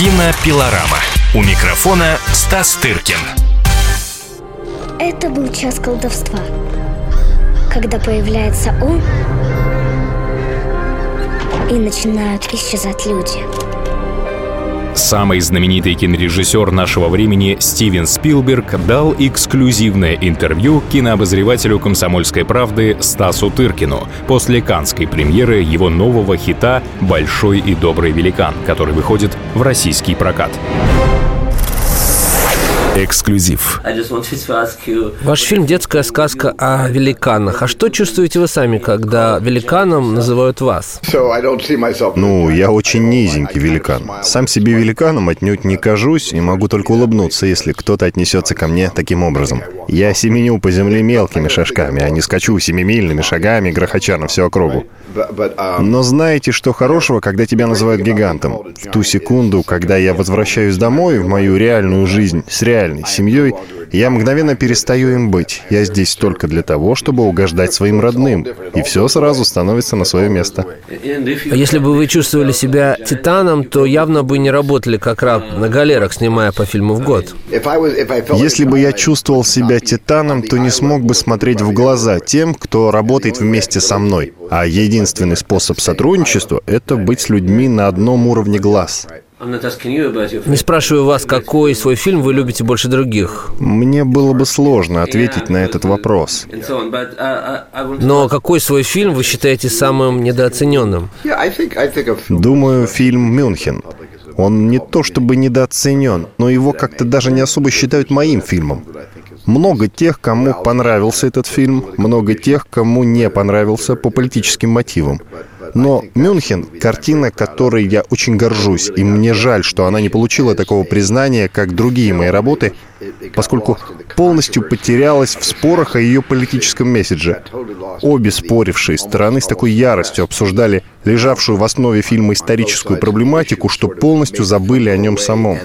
Кинопилорама. У микрофона Стас Тыркин. Это был час колдовства. Когда появляется он, и начинают исчезать люди. Самый знаменитый кинорежиссер нашего времени Стивен Спилберг дал эксклюзивное интервью кинообозревателю «Комсомольской правды» Стасу Тыркину после канской премьеры его нового хита «Большой и добрый великан», который выходит в российский прокат. Эксклюзив. Ваш фильм «Детская сказка о великанах». А что чувствуете вы сами, когда великаном называют вас? Ну, я очень низенький великан. Сам себе великаном отнюдь не кажусь и могу только улыбнуться, если кто-то отнесется ко мне таким образом. Я семеню по земле мелкими шажками, а не скачу семимильными шагами, грохоча на всю округу. Но знаете, что хорошего, когда тебя называют гигантом? В ту секунду, когда я возвращаюсь домой, в мою реальную жизнь, с реальной семьей, я мгновенно перестаю им быть. Я здесь только для того, чтобы угождать своим родным. И все сразу становится на свое место. А если бы вы чувствовали себя титаном, то явно бы не работали как раб на галерах, снимая по фильму в год. Если бы я чувствовал себя титаном, то не смог бы смотреть в глаза тем, кто работает вместе со мной. А единственный способ сотрудничества — это быть с людьми на одном уровне глаз. Не спрашиваю вас, какой свой фильм вы любите больше других. Мне было бы сложно ответить на этот вопрос. Но какой свой фильм вы считаете самым недооцененным? Думаю, фильм «Мюнхен». Он не то чтобы недооценен, но его как-то даже не особо считают моим фильмом. Много тех, кому понравился этот фильм, много тех, кому не понравился по политическим мотивам. Но «Мюнхен» — картина, которой я очень горжусь, и мне жаль, что она не получила такого признания, как другие мои работы, поскольку полностью потерялась в спорах о ее политическом месседже. Обе спорившие стороны с такой яростью обсуждали лежавшую в основе фильма историческую проблематику, что полностью забыли о нем самом.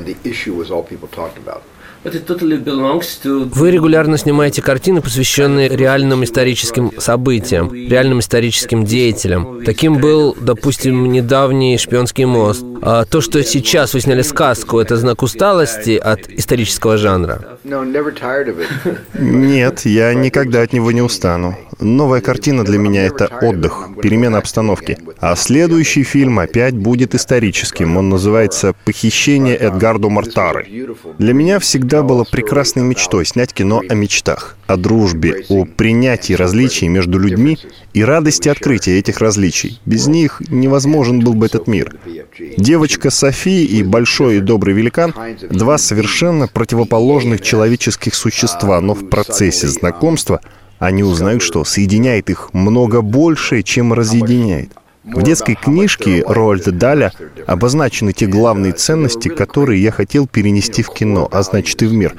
Вы регулярно снимаете картины, посвященные реальным историческим событиям, реальным историческим деятелям. Таким был, допустим, недавний «Шпионский мост». А то, что сейчас вы сняли сказку, это знак усталости от исторического жанра? Нет, я никогда от него не устану. Новая картина для меня — это отдых, перемена обстановки. А следующий фильм опять будет историческим. Он называется «Похищение Эдгардо Мартары». Для меня всегда было прекрасной мечтой снять кино о мечтах, о дружбе, о принятии различий между людьми и радости открытия этих различий. Без них невозможен был бы этот мир. Девочка Софи и большой и добрый великан — два совершенно противоположных человеческих существа, но в процессе знакомства они узнают, что соединяет их много больше, чем разъединяет. В детской книжке Роальда Даля обозначены те главные ценности, которые я хотел перенести в кино, а значит и в мир.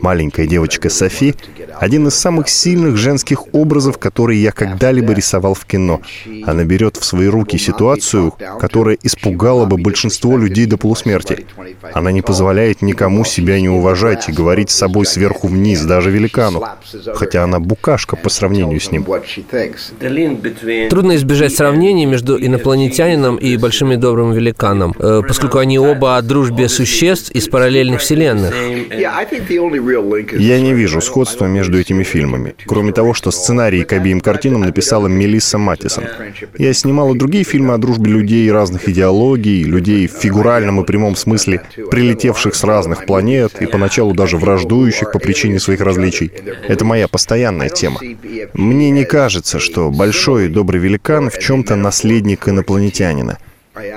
Маленькая девочка Софи — один из самых сильных женских образов, которые я когда-либо рисовал в кино. Она берет в свои руки ситуацию, которая испугала бы большинство людей до полусмерти. Она не позволяет никому себя не уважать и говорить с собой сверху вниз, даже великану, хотя она букашка по сравнению с ним. Трудно избежать сравнений между между инопланетянином и большим и добрым великаном, э, поскольку они оба о дружбе существ из параллельных вселенных. Я не вижу сходства между этими фильмами, кроме того, что сценарий к обеим картинам написала Мелисса Матисон. Я снимала другие фильмы о дружбе людей разных идеологий, людей в фигуральном и прямом смысле, прилетевших с разных планет и поначалу даже враждующих по причине своих различий. Это моя постоянная тема. Мне не кажется, что большой и добрый великан в чем-то наследует наследник инопланетянина.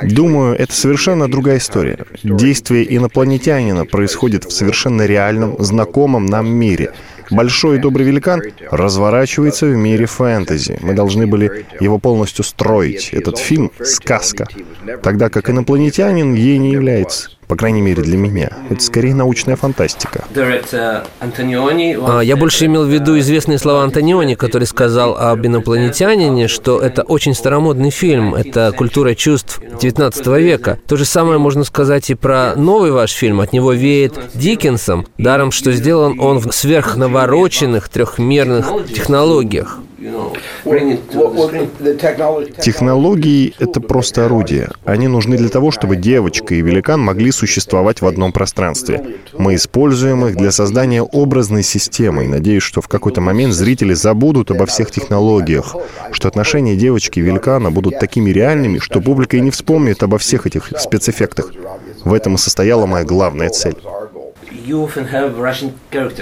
Думаю, это совершенно другая история. Действие инопланетянина происходит в совершенно реальном, знакомом нам мире. Большой и добрый великан разворачивается в мире фэнтези. Мы должны были его полностью строить. Этот фильм — сказка. Тогда как инопланетянин ей не является. По крайней мере, для меня. Это скорее научная фантастика. А, я больше имел в виду известные слова Антониони, который сказал об инопланетянине, что это очень старомодный фильм, это культура чувств 19 века. То же самое можно сказать и про новый ваш фильм. От него веет Диккенсом, даром, что сделан он в сверхнавороченных трехмерных технологиях. Технологии — это просто орудия. Они нужны для того, чтобы девочка и великан могли существовать в одном пространстве. Мы используем их для создания образной системы и надеюсь, что в какой-то момент зрители забудут обо всех технологиях, что отношения девочки и великана будут такими реальными, что публика и не вспомнит обо всех этих спецэффектах. В этом и состояла моя главная цель.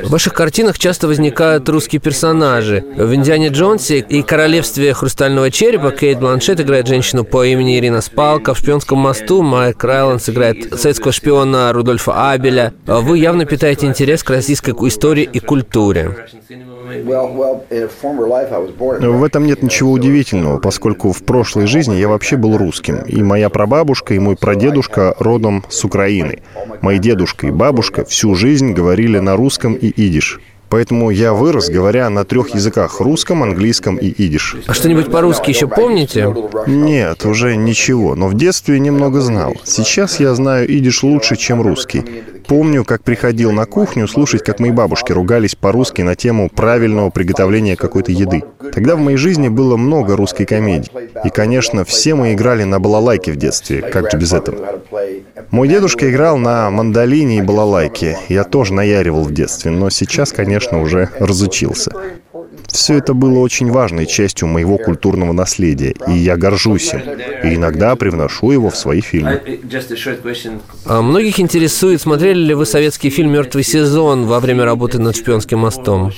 В ваших картинах часто возникают русские персонажи. В «Индиане Джонсе» и «Королевстве хрустального черепа» Кейт Бланшет играет женщину по имени Ирина Спалка. В «Шпионском мосту» Майк Райландс играет советского шпиона Рудольфа Абеля. Вы явно питаете интерес к российской истории и культуре. В этом нет ничего удивительного, поскольку в прошлой жизни я вообще был русским. И моя прабабушка, и мой прадедушка родом с Украины. Мои дедушка и бабушка всю жизнь говорили на русском и идиш. Поэтому я вырос, говоря на трех языках – русском, английском и идиш. А что-нибудь по-русски еще помните? Нет, уже ничего, но в детстве немного знал. Сейчас я знаю идиш лучше, чем русский. Помню, как приходил на кухню слушать, как мои бабушки ругались по-русски на тему правильного приготовления какой-то еды. Тогда в моей жизни было много русской комедии. И, конечно, все мы играли на балалайке в детстве, как же без этого. Мой дедушка играл на мандолине и балалайке. Я тоже наяривал в детстве, но сейчас, конечно, уже разучился. Все это было очень важной частью моего культурного наследия, и я горжусь им, и иногда привношу его в свои фильмы. А многих интересует, смотрели ли вы советский фильм «Мертвый сезон» во время работы над «Шпионским мостом»?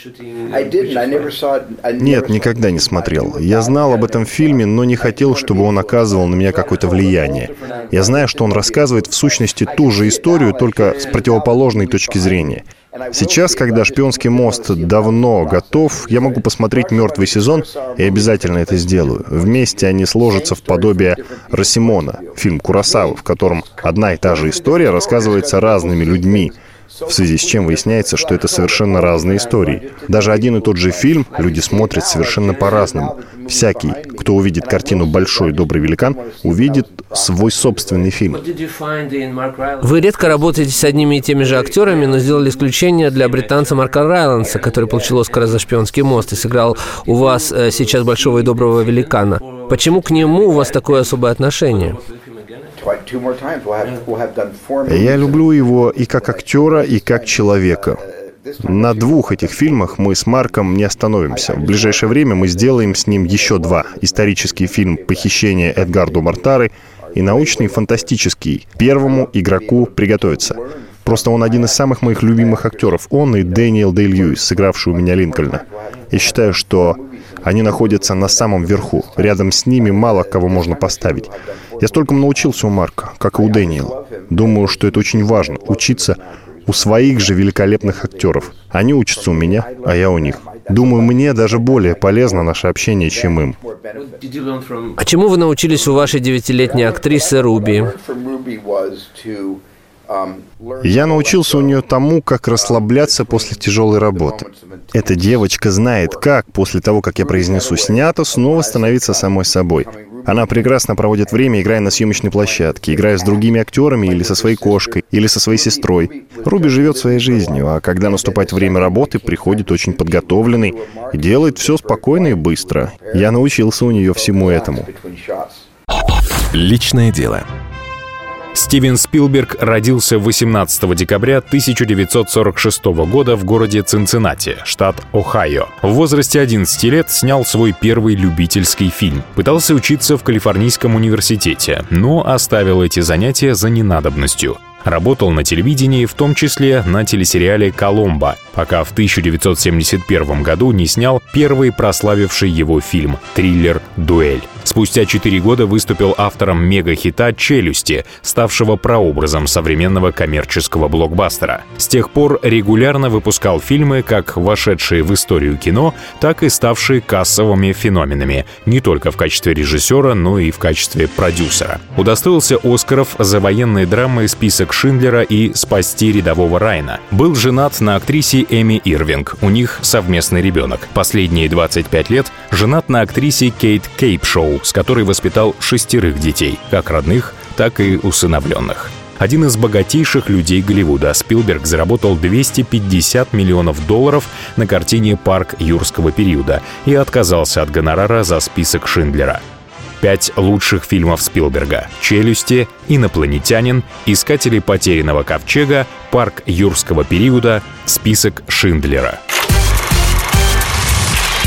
Нет, никогда не смотрел. Я знал об этом фильме, но не хотел, чтобы он оказывал на меня какое-то влияние. Я знаю, что он рассказывает в сущности ту же историю, только с противоположной точки зрения. Сейчас, когда «Шпионский мост» давно готов, я могу посмотреть «Мертвый сезон» и обязательно это сделаю. Вместе они сложатся в подобие «Росимона», фильм Курасавы, в котором одна и та же история рассказывается разными людьми, в связи с чем выясняется, что это совершенно разные истории. Даже один и тот же фильм люди смотрят совершенно по-разному. Всякий, кто увидит картину «Большой добрый великан», увидит свой собственный фильм. Вы редко работаете с одними и теми же актерами, но сделали исключение для британца Марка Райландса, который получил Оскара за «Шпионский мост» и сыграл у вас э, сейчас «Большого и доброго великана». Почему к нему у вас такое особое отношение? Я люблю его и как актера, и как человека. На двух этих фильмах мы с Марком не остановимся. В ближайшее время мы сделаем с ним еще два. Исторический фильм «Похищение Эдгарду Мартары» и научный фантастический «Первому игроку приготовиться». Просто он один из самых моих любимых актеров. Он и Дэниел Дэй Льюис, сыгравший у меня Линкольна. Я считаю, что они находятся на самом верху. Рядом с ними мало кого можно поставить. Я столько научился у Марка, как и у Дэниела. Думаю, что это очень важно — учиться у своих же великолепных актеров. Они учатся у меня, а я у них. Думаю, мне даже более полезно наше общение, чем им. А чему вы научились у вашей девятилетней актрисы Руби? Я научился у нее тому, как расслабляться после тяжелой работы. Эта девочка знает, как после того, как я произнесу «снято», снова становиться самой собой. Она прекрасно проводит время, играя на съемочной площадке, играя с другими актерами или со своей кошкой, или со своей сестрой. Руби живет своей жизнью, а когда наступает время работы, приходит очень подготовленный и делает все спокойно и быстро. Я научился у нее всему этому. Личное дело. Стивен Спилберг родился 18 декабря 1946 года в городе Цинциннати, штат Ohio. В возрасте 11 лет снял свой первый любительский фильм. Пытался учиться в Калифорнийском университете, но оставил эти занятия за ненадобностью. Работал на телевидении, в том числе на телесериале «Коломбо», пока в 1971 году не снял первый прославивший его фильм — триллер «Дуэль». Спустя четыре года выступил автором мега-хита «Челюсти», ставшего прообразом современного коммерческого блокбастера. С тех пор регулярно выпускал фильмы, как вошедшие в историю кино, так и ставшие кассовыми феноменами, не только в качестве режиссера, но и в качестве продюсера. Удостоился Оскаров за военные драмы «Список Шиндлера» и «Спасти рядового Райна». Был женат на актрисе Эми Ирвинг, у них совместный ребенок. Последние 25 лет женат на актрисе Кейт Кейпшоу, с которой воспитал шестерых детей, как родных, так и усыновленных. Один из богатейших людей Голливуда, Спилберг заработал 250 миллионов долларов на картине «Парк юрского периода» и отказался от гонорара за список Шиндлера. Пять лучших фильмов Спилберга «Челюсти», «Инопланетянин», «Искатели потерянного ковчега», «Парк юрского периода», «Список Шиндлера».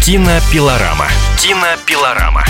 Кинопилорама. Кинопилорама.